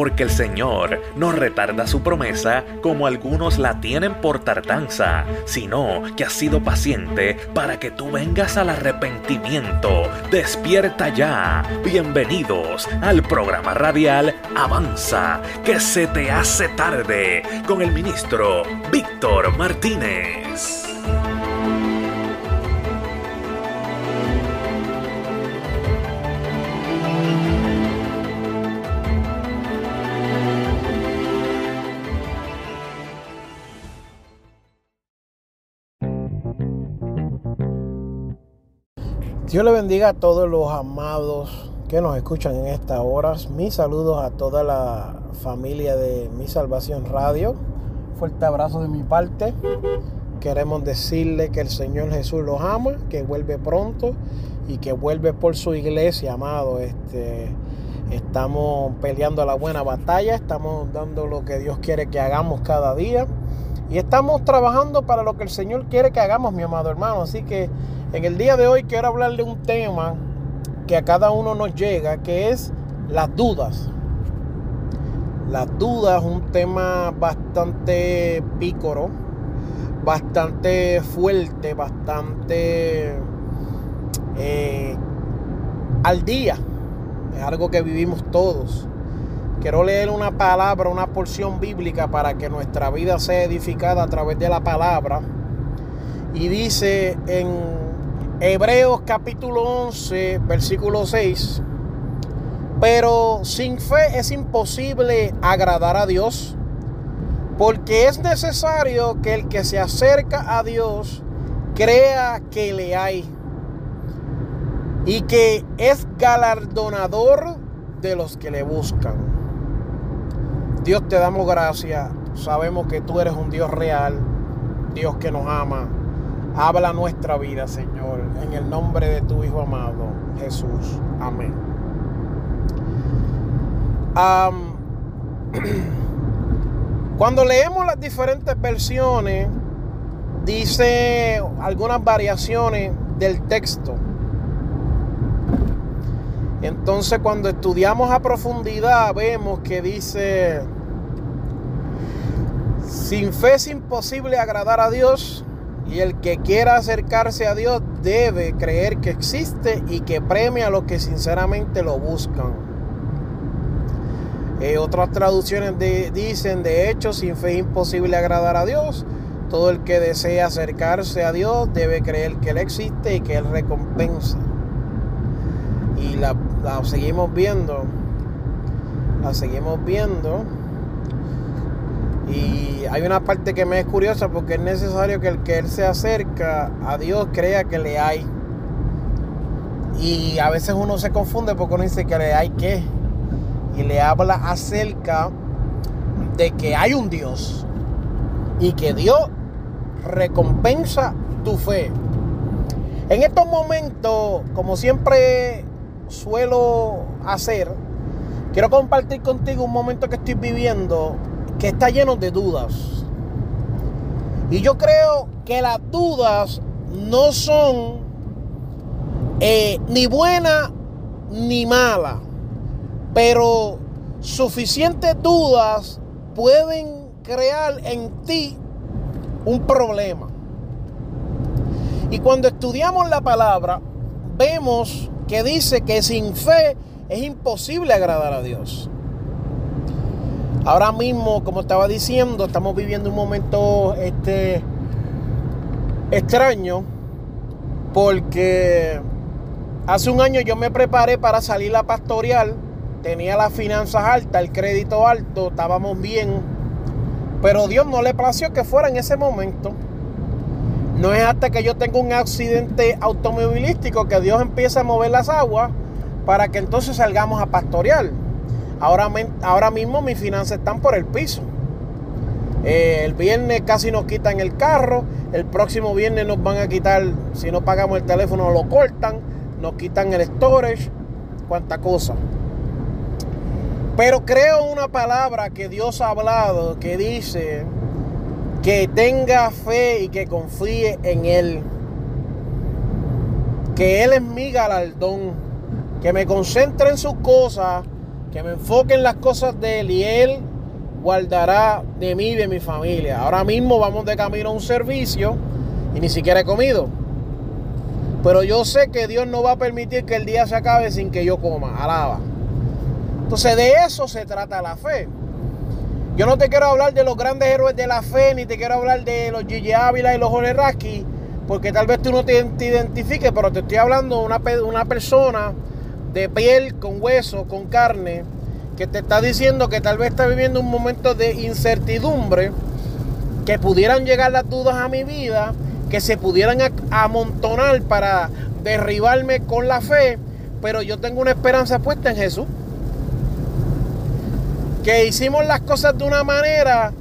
porque el Señor no retarda su promesa como algunos la tienen por tardanza, sino que ha sido paciente para que tú vengas al arrepentimiento. Despierta ya. Bienvenidos al programa radial Avanza, que se te hace tarde, con el ministro Víctor Martínez. Dios le bendiga a todos los amados que nos escuchan en estas horas. Mis saludos a toda la familia de Mi Salvación Radio. Fuerte abrazo de mi parte. Queremos decirle que el Señor Jesús los ama, que vuelve pronto y que vuelve por su iglesia, amado. Este, estamos peleando la buena batalla, estamos dando lo que Dios quiere que hagamos cada día y estamos trabajando para lo que el Señor quiere que hagamos, mi amado hermano. Así que en el día de hoy quiero hablarle un tema que a cada uno nos llega, que es las dudas. Las dudas un tema bastante pícoro, bastante fuerte, bastante eh, al día. Es algo que vivimos todos. Quiero leer una palabra, una porción bíblica para que nuestra vida sea edificada a través de la palabra. Y dice en Hebreos capítulo 11, versículo 6. Pero sin fe es imposible agradar a Dios, porque es necesario que el que se acerca a Dios crea que le hay y que es galardonador de los que le buscan. Dios te damos gracias, sabemos que tú eres un Dios real, Dios que nos ama Habla nuestra vida, Señor, en el nombre de tu Hijo amado, Jesús. Amén. cuando leemos las diferentes versiones, dice algunas variaciones del texto. Entonces cuando estudiamos a profundidad vemos que dice, sin fe es imposible agradar a Dios y el que quiera acercarse a Dios debe creer que existe y que premia a los que sinceramente lo buscan. Eh, otras traducciones dicen, de hecho, sin fe es imposible agradar a Dios. Todo el que desea acercarse a Dios debe creer que Él existe y que Él recompensa. Y la, la seguimos viendo. La seguimos viendo. Y hay una parte que me es curiosa porque es necesario que el que él se acerca a Dios crea que le hay. Y a veces uno se confunde porque uno dice que le hay qué. Y le habla acerca de que hay un Dios. Y que Dios recompensa tu fe. En estos momentos, como siempre suelo hacer, quiero compartir contigo un momento que estoy viviendo que está lleno de dudas. Y yo creo que las dudas no son eh, ni buenas ni malas, pero suficientes dudas pueden crear en ti un problema. Y cuando estudiamos la palabra, vemos que dice que sin fe es imposible agradar a Dios. Ahora mismo, como estaba diciendo, estamos viviendo un momento este, extraño porque hace un año yo me preparé para salir a pastorear, tenía las finanzas altas, el crédito alto, estábamos bien, pero Dios no le plació que fuera en ese momento. No es hasta que yo tengo un accidente automovilístico que Dios empieza a mover las aguas para que entonces salgamos a pastorear. Ahora, ahora mismo mis finanzas están por el piso. Eh, el viernes casi nos quitan el carro. El próximo viernes nos van a quitar, si no pagamos el teléfono, lo cortan. Nos quitan el storage. Cuánta cosa. Pero creo una palabra que Dios ha hablado que dice que tenga fe y que confíe en Él. Que Él es mi galardón. Que me concentre en sus cosas Que me enfoque en las cosas de Él y Él guardará de mí y de mi familia. Ahora mismo vamos de camino a un servicio y ni siquiera he comido. Pero yo sé que Dios no va a permitir que el día se acabe sin que yo coma. Alaba. Entonces de eso se trata la fe. Yo no te quiero hablar de los grandes héroes de la fe, ni te quiero hablar de los Gigi Ávila y los Raski, porque tal vez tú no te, identifiques, pero te estoy hablando de una persona de piel, con hueso, con carne, que te está diciendo que tal vez está viviendo un momento de incertidumbre, que pudieran llegar las dudas a mi vida, que se pudieran amontonar para derribarme con la fe, pero yo tengo una esperanza puesta en Jesús. Que hicimos las cosas de una manera,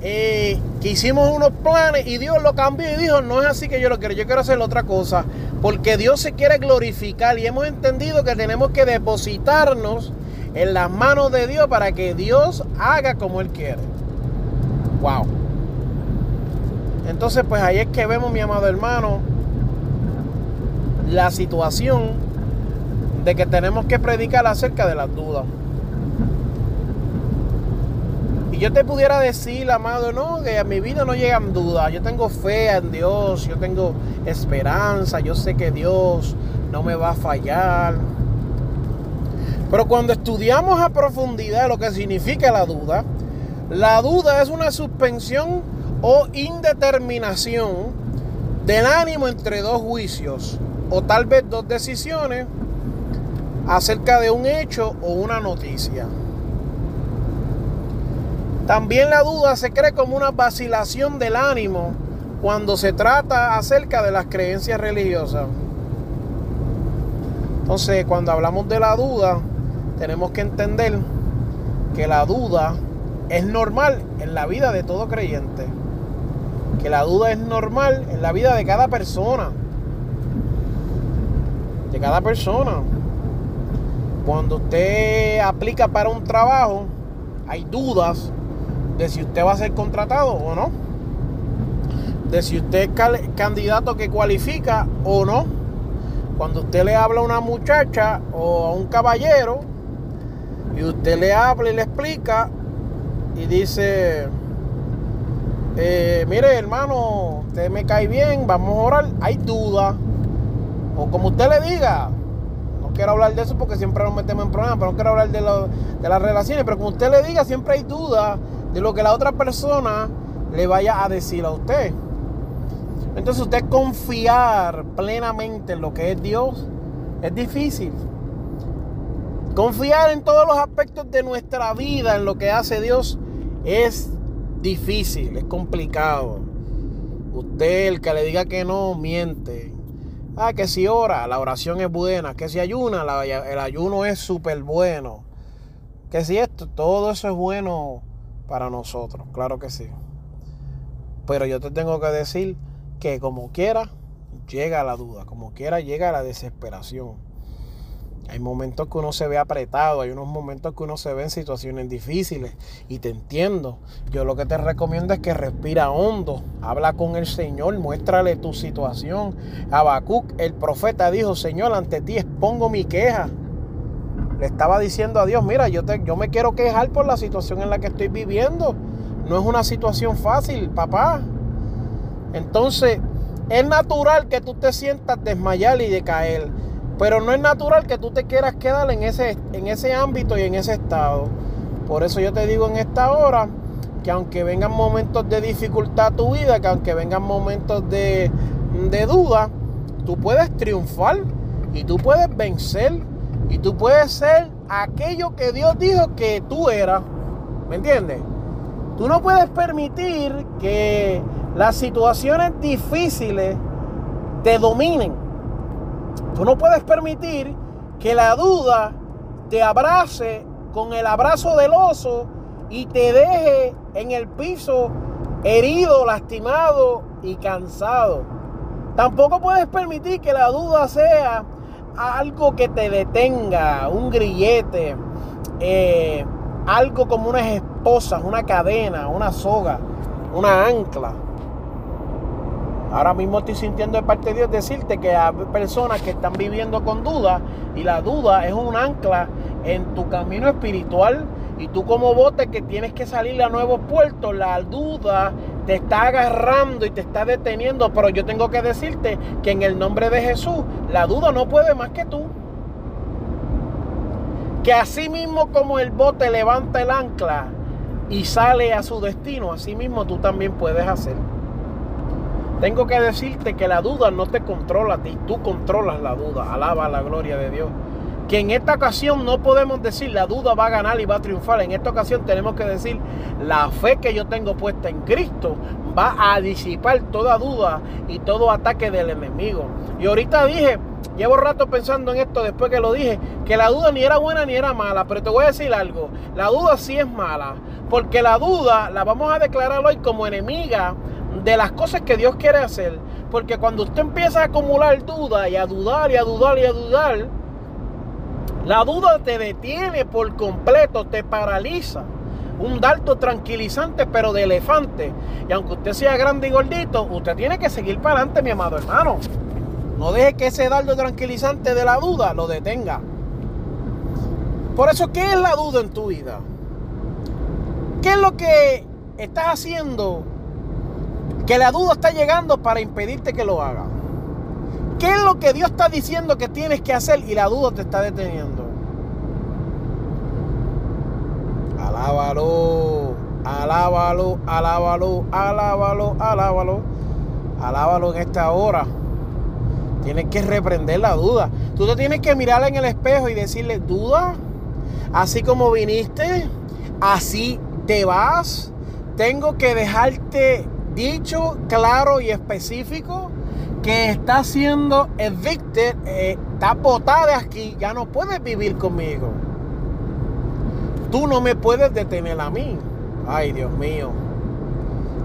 eh, que hicimos unos planes y Dios lo cambió y dijo, no es así que yo lo quiero, yo quiero hacer otra cosa, porque Dios se quiere glorificar y hemos entendido que tenemos que depositarnos en las manos de Dios para que Dios haga como Él quiere. Wow. Entonces, pues ahí es que vemos, mi amado hermano, la situación de que tenemos que predicar acerca de las dudas. Yo te pudiera decir, amado, no, que a mi vida no llegan dudas. Yo tengo fe en Dios, yo tengo esperanza, yo sé que Dios no me va a fallar. Pero cuando estudiamos a profundidad lo que significa la duda, la duda es una suspensión o indeterminación del ánimo entre dos juicios o tal vez dos decisiones acerca de un hecho o una noticia. También la duda se cree como una vacilación del ánimo cuando se trata acerca de las creencias religiosas. Entonces, cuando hablamos de la duda, tenemos que entender que la duda es normal en la vida de todo creyente. Que la duda es normal en la vida de cada persona. De cada persona. Cuando usted aplica para un trabajo, hay dudas de si usted va a ser contratado o no. De si usted es candidato que cualifica o no. Cuando usted le habla a una muchacha o a un caballero, y usted le habla y le explica y dice, eh, mire hermano, usted me cae bien, vamos a orar, hay duda. O como usted le diga, no quiero hablar de eso porque siempre nos metemos en problemas, pero no quiero hablar de, de las relaciones, pero como usted le diga, siempre hay duda de lo que la otra persona le vaya a decir a usted. Entonces usted confiar plenamente en lo que es Dios es difícil. Confiar en todos los aspectos de nuestra vida, en lo que hace Dios, es difícil, es complicado. Usted, el que le diga que no, miente. Ah, que si ora, la oración es buena. Que si ayuna, el ayuno es súper bueno. Que si esto, todo eso es bueno para nosotros, claro que sí. Pero yo te tengo que decir que como quiera, llega la duda, como quiera, llega la desesperación. Hay momentos que uno se ve apretado, hay unos momentos que uno se ve en situaciones difíciles y te entiendo. Yo lo que te recomiendo es que respira hondo, habla con el Señor, muéstrale tu situación. Habacuc, el profeta, dijo, Señor, ante ti expongo mi queja. Le estaba diciendo a Dios, mira, yo, te, yo me quiero quejar por la situación en la que estoy viviendo. No es una situación fácil, papá. Entonces, es natural que tú te sientas desmayar y decaer. Pero no es natural que tú te quieras quedar en ese, en ese ámbito y en ese estado. Por eso yo te digo en esta hora que aunque vengan momentos de dificultad a tu vida, que aunque vengan momentos de, de duda, tú puedes triunfar y tú puedes vencer y tú puedes ser aquello que Dios dijo que tú eras. ¿Me entiendes? Tú no puedes permitir que las situaciones difíciles te dominen. Tú no puedes permitir que la duda te abrace con el abrazo del oso y te deje en el piso herido, lastimado y cansado. Tampoco puedes permitir que la duda sea algo que te detenga, un grillete, eh, algo como unas esposas, una cadena, una soga, una ancla. Ahora mismo estoy sintiendo de parte de Dios decirte que hay personas que están viviendo con duda y la duda es un ancla en tu camino espiritual y tú como bote que tienes que salir a nuevos puertos, la duda te está agarrando y te está deteniendo, pero yo tengo que decirte que en el nombre de Jesús la duda no puede más que tú. Que así mismo como el bote levanta el ancla y sale a su destino, así mismo tú también puedes hacer. Tengo que decirte que la duda no te controla a ti, tú controlas la duda. Alaba la gloria de Dios. Que en esta ocasión no podemos decir la duda va a ganar y va a triunfar. En esta ocasión tenemos que decir la fe que yo tengo puesta en Cristo va a disipar toda duda y todo ataque del enemigo. Y ahorita dije, llevo rato pensando en esto después que lo dije, que la duda ni era buena ni era mala, pero te voy a decir algo, la duda sí es mala, porque la duda la vamos a declarar hoy como enemiga de las cosas que Dios quiere hacer. Porque cuando usted empieza a acumular duda y a dudar y a dudar y a dudar, la duda te detiene por completo, te paraliza. Un dardo tranquilizante, pero de elefante. Y aunque usted sea grande y gordito, usted tiene que seguir para adelante, mi amado hermano. No deje que ese dardo tranquilizante de la duda lo detenga. Por eso, ¿qué es la duda en tu vida? ¿Qué es lo que estás haciendo que la duda está llegando para impedirte que lo haga. ¿Qué es lo que Dios está diciendo que tienes que hacer y la duda te está deteniendo? Alábalo, alábalo, alábalo, alábalo, alábalo. Alábalo en esta hora. Tienes que reprender la duda. Tú te tienes que mirar en el espejo y decirle, duda, así como viniste, así te vas. Tengo que dejarte dicho, claro y específico que está siendo evicted, eh, está botada de aquí, ya no puedes vivir conmigo. Tú no me puedes detener a mí. Ay, Dios mío.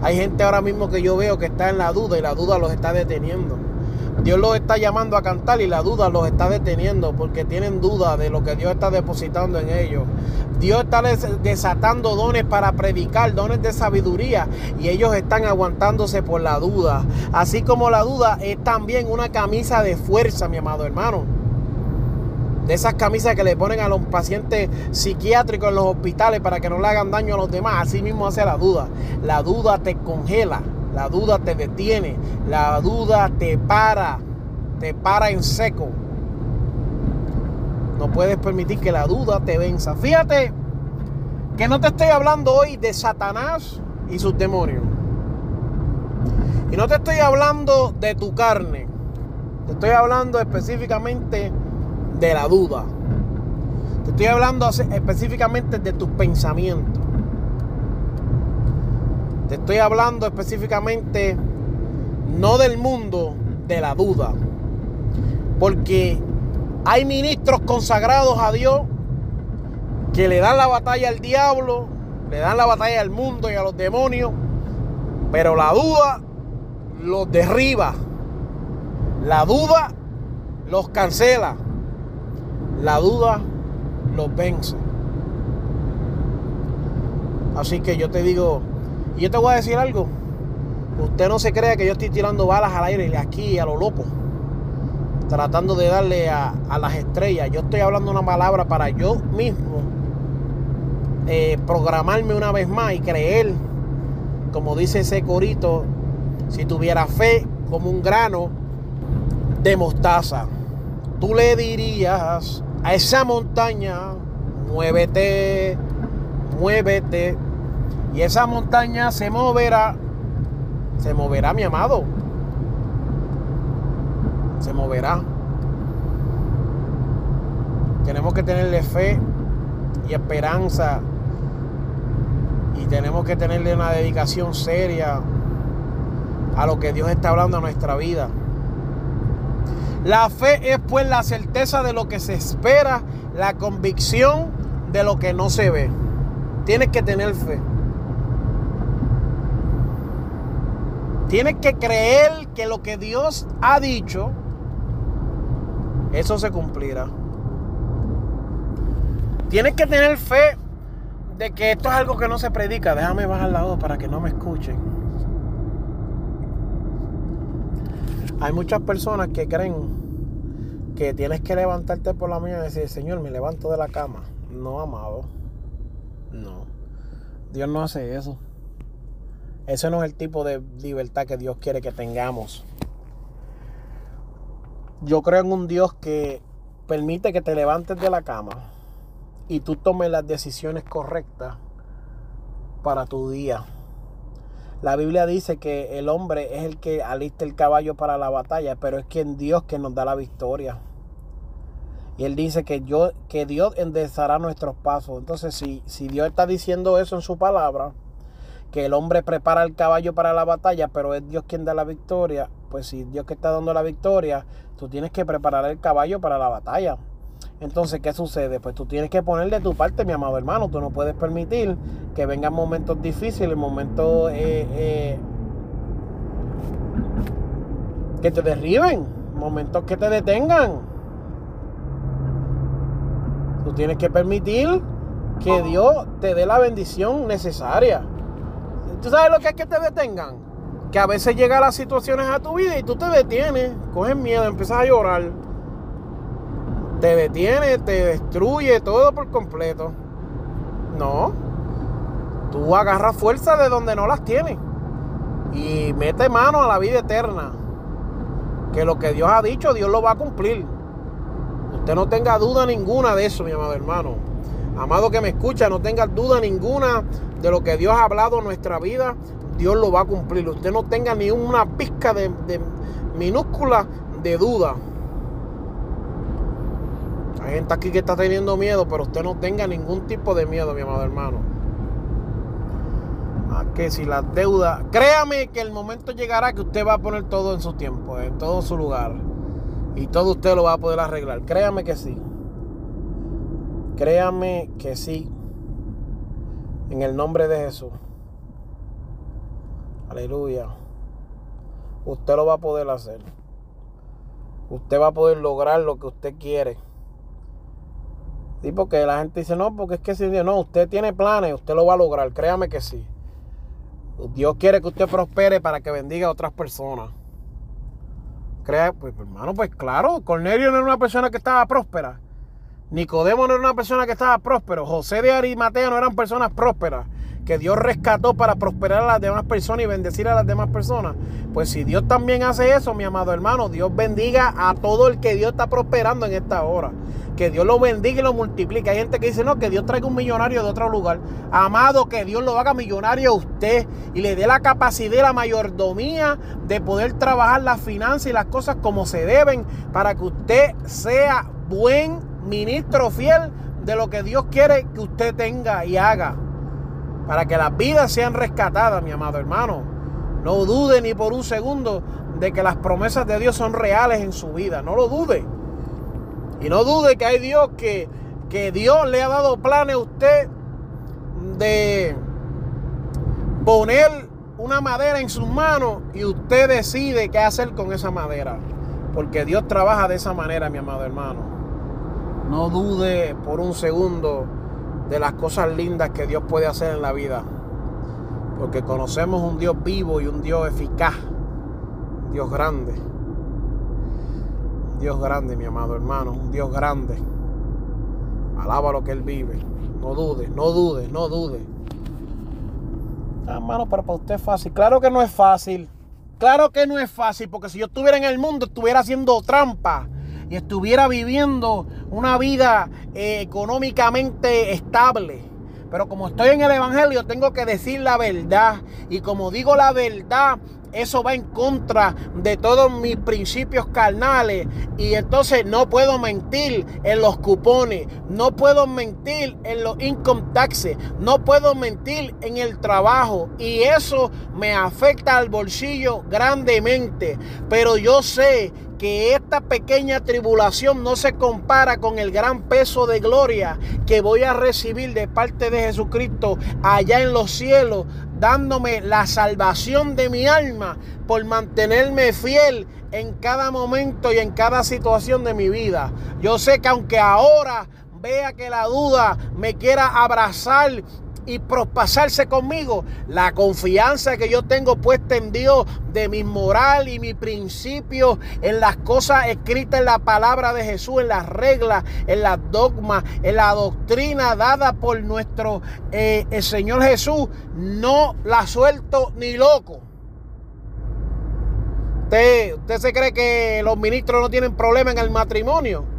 Hay gente ahora mismo que yo veo que está en la duda y la duda los está deteniendo. Dios los está llamando a cantar y la duda los está deteniendo porque tienen duda de lo que Dios está depositando en ellos. Dios está desatando dones para predicar, dones de sabiduría y ellos están aguantándose por la duda. Así como la duda es también una camisa de fuerza, mi amado hermano. De esas camisas que le ponen a los pacientes psiquiátricos en los hospitales para que no le hagan daño a los demás. Así mismo hace la duda. La duda te congela. La duda te detiene, la duda te para, te para en seco. No puedes permitir que la duda te venza. Fíjate que no te estoy hablando hoy de Satanás y sus demonios. Y no te estoy hablando de tu carne. Te estoy hablando específicamente de la duda. Te estoy hablando específicamente de tus pensamientos. Te estoy hablando específicamente no del mundo de la duda. Porque hay ministros consagrados a Dios que le dan la batalla al diablo, le dan la batalla al mundo y a los demonios, pero la duda los derriba. La duda los cancela. La duda los vence. Así que yo te digo, y yo te voy a decir algo. Usted no se crea que yo estoy tirando balas al aire aquí a lo loco. Tratando de darle a, las estrellas. Yo estoy hablando una palabra para yo mismo eh, programarme una vez más y creer, como dice ese corito, si tuviera fe como un grano de mostaza. Tú le dirías a esa montaña, muévete, muévete, y esa montaña se moverá. Se moverá, mi amado. Se moverá. Tenemos que tenerle fe y esperanza. Y tenemos que tenerle una dedicación seria a lo que Dios está hablando a nuestra vida. La fe es pues la certeza de lo que se espera, la convicción de lo que no se ve. Tienes que tener fe. Tienes que creer que lo que Dios ha dicho, eso se cumplirá. Tienes que tener fe de que esto es algo que no se predica. Déjame bajar la voz para que no me escuchen. Hay muchas personas que creen que tienes que levantarte por la mañana y decir, Señor, me levanto de la cama. No, amado. No. Dios no hace eso. Ese no es el tipo de libertad que Dios quiere que tengamos. Yo creo en un Dios que permite que te levantes de la cama y tú tomes las decisiones correctas para tu día. La Biblia dice que el hombre es el que alista el caballo para la batalla, pero es quien Dios que nos da la victoria. Y él dice que, yo, que Dios enderezará nuestros pasos. Entonces, si, si Dios está diciendo eso en su palabra, que el hombre prepara el caballo para la batalla, pero es Dios quien da la victoria, pues si Dios que está dando la victoria, tú tienes que preparar el caballo para la batalla. Entonces, ¿qué sucede? Pues tú tienes que poner de tu parte, mi amado hermano. Tú no puedes permitir que vengan momentos difíciles, momentos eh, eh, que te derriben, momentos que te detengan. Tú tienes que permitir que Dios te dé la bendición necesaria. ¿Tú sabes lo que es que te detengan? Que a veces llegan las situaciones a tu vida y tú te detienes, coges miedo, empiezas a llorar te detiene, te destruye todo por completo. No. Tú agarras fuerza de donde no las tienes. Y mete mano a la vida eterna. Que lo que Dios ha dicho, Dios lo va a cumplir. Usted no tenga duda ninguna de eso, mi amado hermano. Amado que me escucha, no tenga duda ninguna de lo que Dios ha hablado en nuestra vida. Dios lo va a cumplir. Usted no tenga ni una pizca de, minúscula de duda. Hay gente aquí que está teniendo miedo, pero usted no tenga ningún tipo de miedo, mi amado hermano. A que si las deudas, créame que el momento llegará que usted va a poner todo en su tiempo, en todo su lugar. Y todo usted lo va a poder arreglar. Créame que sí. Créame que sí. En el nombre de Jesús. Aleluya. Usted lo va a poder hacer. Usted va a poder lograr lo que usted quiere. Sí, porque la gente dice, no, porque es que si no, usted tiene planes, usted lo va a lograr, créame que sí. Dios quiere que usted prospere para que bendiga a otras personas. Crea, pues hermano, pues claro, Cornelio no era una persona que estaba próspera. Nicodemo no era una persona que estaba próspero. José de Arimatea no eran personas prósperas que Dios rescató para prosperar a las demás personas y bendecir a las demás personas. Pues si Dios también hace eso, mi amado hermano, Dios bendiga a todo el que Dios está prosperando en esta hora. Que Dios lo bendiga y lo multiplique. Hay gente que dice, no, que Dios traiga un millonario de otro lugar. Amado, que Dios lo haga millonario a usted y le dé la capacidad y la mayordomía de poder trabajar las finanzas y las cosas como se deben para que usted sea buen ministro fiel de lo que Dios quiere que usted tenga y haga. Para que las vidas sean rescatadas, mi amado hermano. No dude ni por un segundo de que las promesas de Dios son reales en su vida. No lo dude. Y no dude que hay Dios que, que Dios le ha dado planes a usted de poner una madera en sus manos y usted decide qué hacer con esa madera. Porque Dios trabaja de esa manera, mi amado hermano. No dude por un segundo de las cosas lindas que Dios puede hacer en la vida. Porque conocemos un Dios vivo y un Dios eficaz. Un Dios grande. Dios grande, mi amado hermano, un Dios grande. Alaba lo que Él vive. No dude, no dude, no dude. Hermano, pero para usted es fácil. Claro que no es fácil. Claro que no es fácil, porque si yo estuviera en el mundo, estuviera haciendo trampa y estuviera viviendo una vida eh, económicamente estable. Pero como estoy en el Evangelio, tengo que decir la verdad. Y como digo la verdad, eso va en contra de todos mis principios carnales. Y entonces no puedo mentir en los cupones, no puedo mentir en los income taxes, no puedo mentir en el trabajo. Y eso me afecta al bolsillo grandemente. Pero yo sé que esta pequeña tribulación no se compara con el gran peso de gloria que voy a recibir de parte de Jesucristo allá en los cielos, dándome la salvación de mi alma por mantenerme fiel en cada momento y en cada situación de mi vida. Yo sé que aunque ahora vea que la duda me quiera abrazar y prospasarse conmigo. La confianza que yo tengo puesta en Dios de mi moral y mi principio, en las cosas escritas en la palabra de Jesús, en las reglas, en las dogmas, en la doctrina dada por nuestro eh, el Señor Jesús, no la suelto ni loco. ¿Usted, ¿Usted se cree que los ministros no tienen problema en el matrimonio?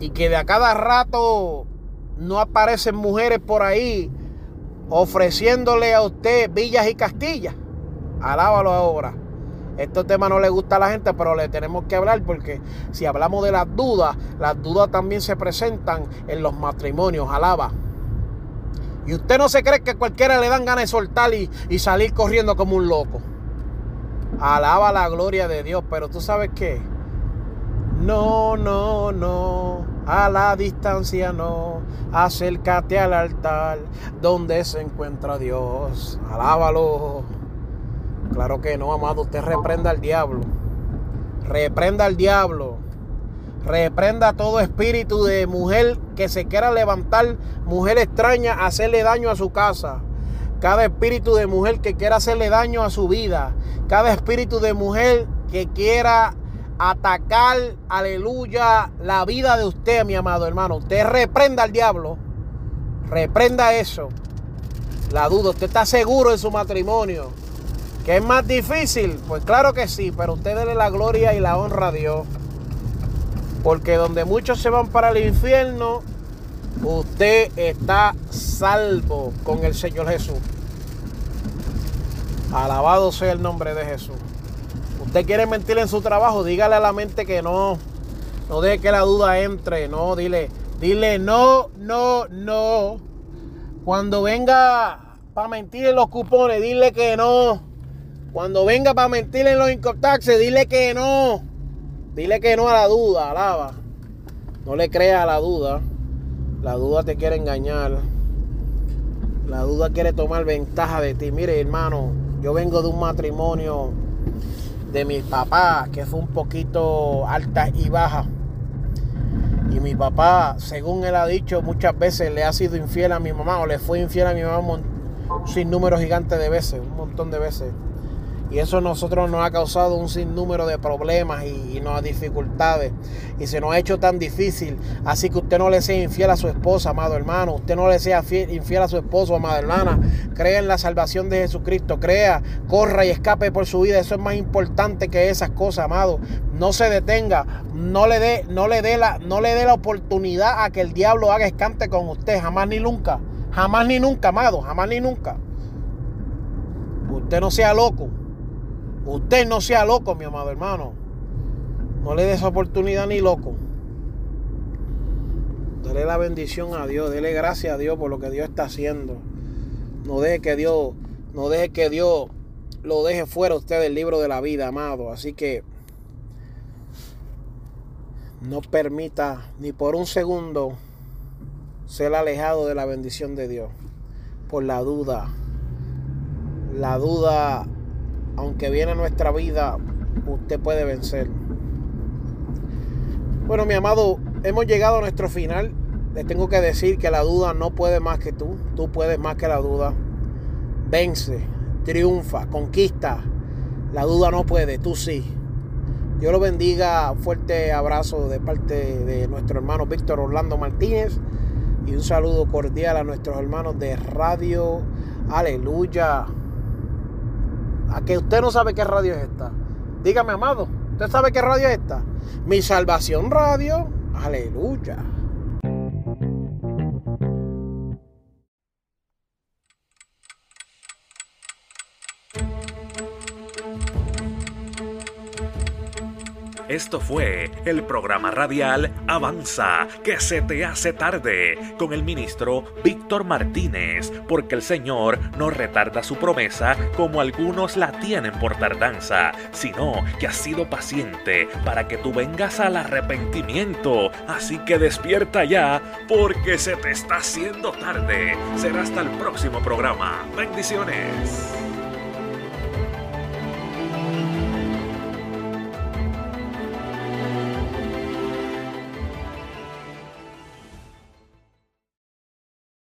Y que de a cada rato no aparecen mujeres por ahí ofreciéndole a usted villas y castillas. Alábalo ahora. Estos temas no le gusta a la gente, pero le tenemos que hablar porque si hablamos de las dudas, las dudas también se presentan en los matrimonios. Alaba. Y usted no se cree que cualquiera le dan ganas de soltar y, y salir corriendo como un loco. Alaba la gloria de Dios, pero tú sabes qué no, no, no, a la distancia no, acércate al altar donde se encuentra Dios, alábalo. Claro que no, amado, usted reprenda al diablo, reprenda al diablo, reprenda todo espíritu de mujer que se quiera levantar, mujer extraña, hacerle daño a su casa. Cada espíritu de mujer que quiera hacerle daño a su vida, cada espíritu de mujer que quiera atacar, aleluya, la vida de usted, mi amado hermano. Usted reprenda al diablo. Reprenda eso. La duda, ¿usted está seguro en su matrimonio? ¿Que es más difícil? Pues claro que sí, pero usted dele la gloria y la honra a Dios. Porque donde muchos se van para el infierno, usted está salvo con el Señor Jesús. Alabado sea el nombre de Jesús usted quiere mentir en su trabajo, dígale a la mente que no. No deje que la duda entre. No, dile, dile no, no, no. Cuando venga para mentir en los cupones, dile que no. Cuando venga para mentir en los incortaxes, dile que no. Dile que no a la duda, alaba. No le crea a la duda. La duda te quiere engañar. La duda quiere tomar ventaja de ti. Mire, hermano, yo vengo de un matrimonio de mi papá, que fue un poquito alta y baja. Y mi papá, según él ha dicho, muchas veces le ha sido infiel a mi mamá o le fue infiel a mi mamá un sinnúmero gigante de veces, un montón de veces. Y eso a nosotros nos ha causado un sinnúmero de problemas y, y dificultades. Y se nos ha hecho tan difícil. Así que usted no le sea infiel a su esposa, amado hermano. Usted no le sea infiel a su esposo, amada hermana. Crea en la salvación de Jesucristo. Crea, corra y escape por su vida. Eso es más importante que esas cosas, amado. No se detenga. No le dé, no le dé la, no le dé la oportunidad a que el diablo haga escante con usted. Jamás ni nunca. Jamás ni nunca, amado. Jamás ni nunca. Usted no sea loco. Usted no sea loco, mi amado hermano. No le des oportunidad ni loco. Dele la bendición a Dios, dele gracias a Dios por lo que Dios está haciendo. No deje que Dios, no deje que Dios lo deje fuera usted del libro de la vida, amado. Así que no permita ni por un segundo ser alejado de la bendición de Dios por la duda. La duda aunque viene nuestra vida, usted puede vencer. Bueno, mi amado, hemos llegado a nuestro final. Le tengo que decir que la duda no puede más que tú. Tú puedes más que la duda. Vence, triunfa, conquista. La duda no puede, tú sí. Dios lo bendiga. Fuerte abrazo de parte de nuestro hermano Víctor Orlando Martínez. Y un saludo cordial a nuestros hermanos de Radio Aleluya a que usted no sabe qué radio es esta. Dígame, amado, ¿usted sabe qué radio es esta? Mi salvación radio. Aleluya. Esto fue el programa radial Avanza, que se te hace tarde, con el ministro Víctor Martínez, porque el Señor no retarda su promesa como algunos la tienen por tardanza, sino que ha sido paciente para que tú vengas al arrepentimiento. Así que despierta ya, porque se te está haciendo tarde. Será hasta el próximo programa. Bendiciones.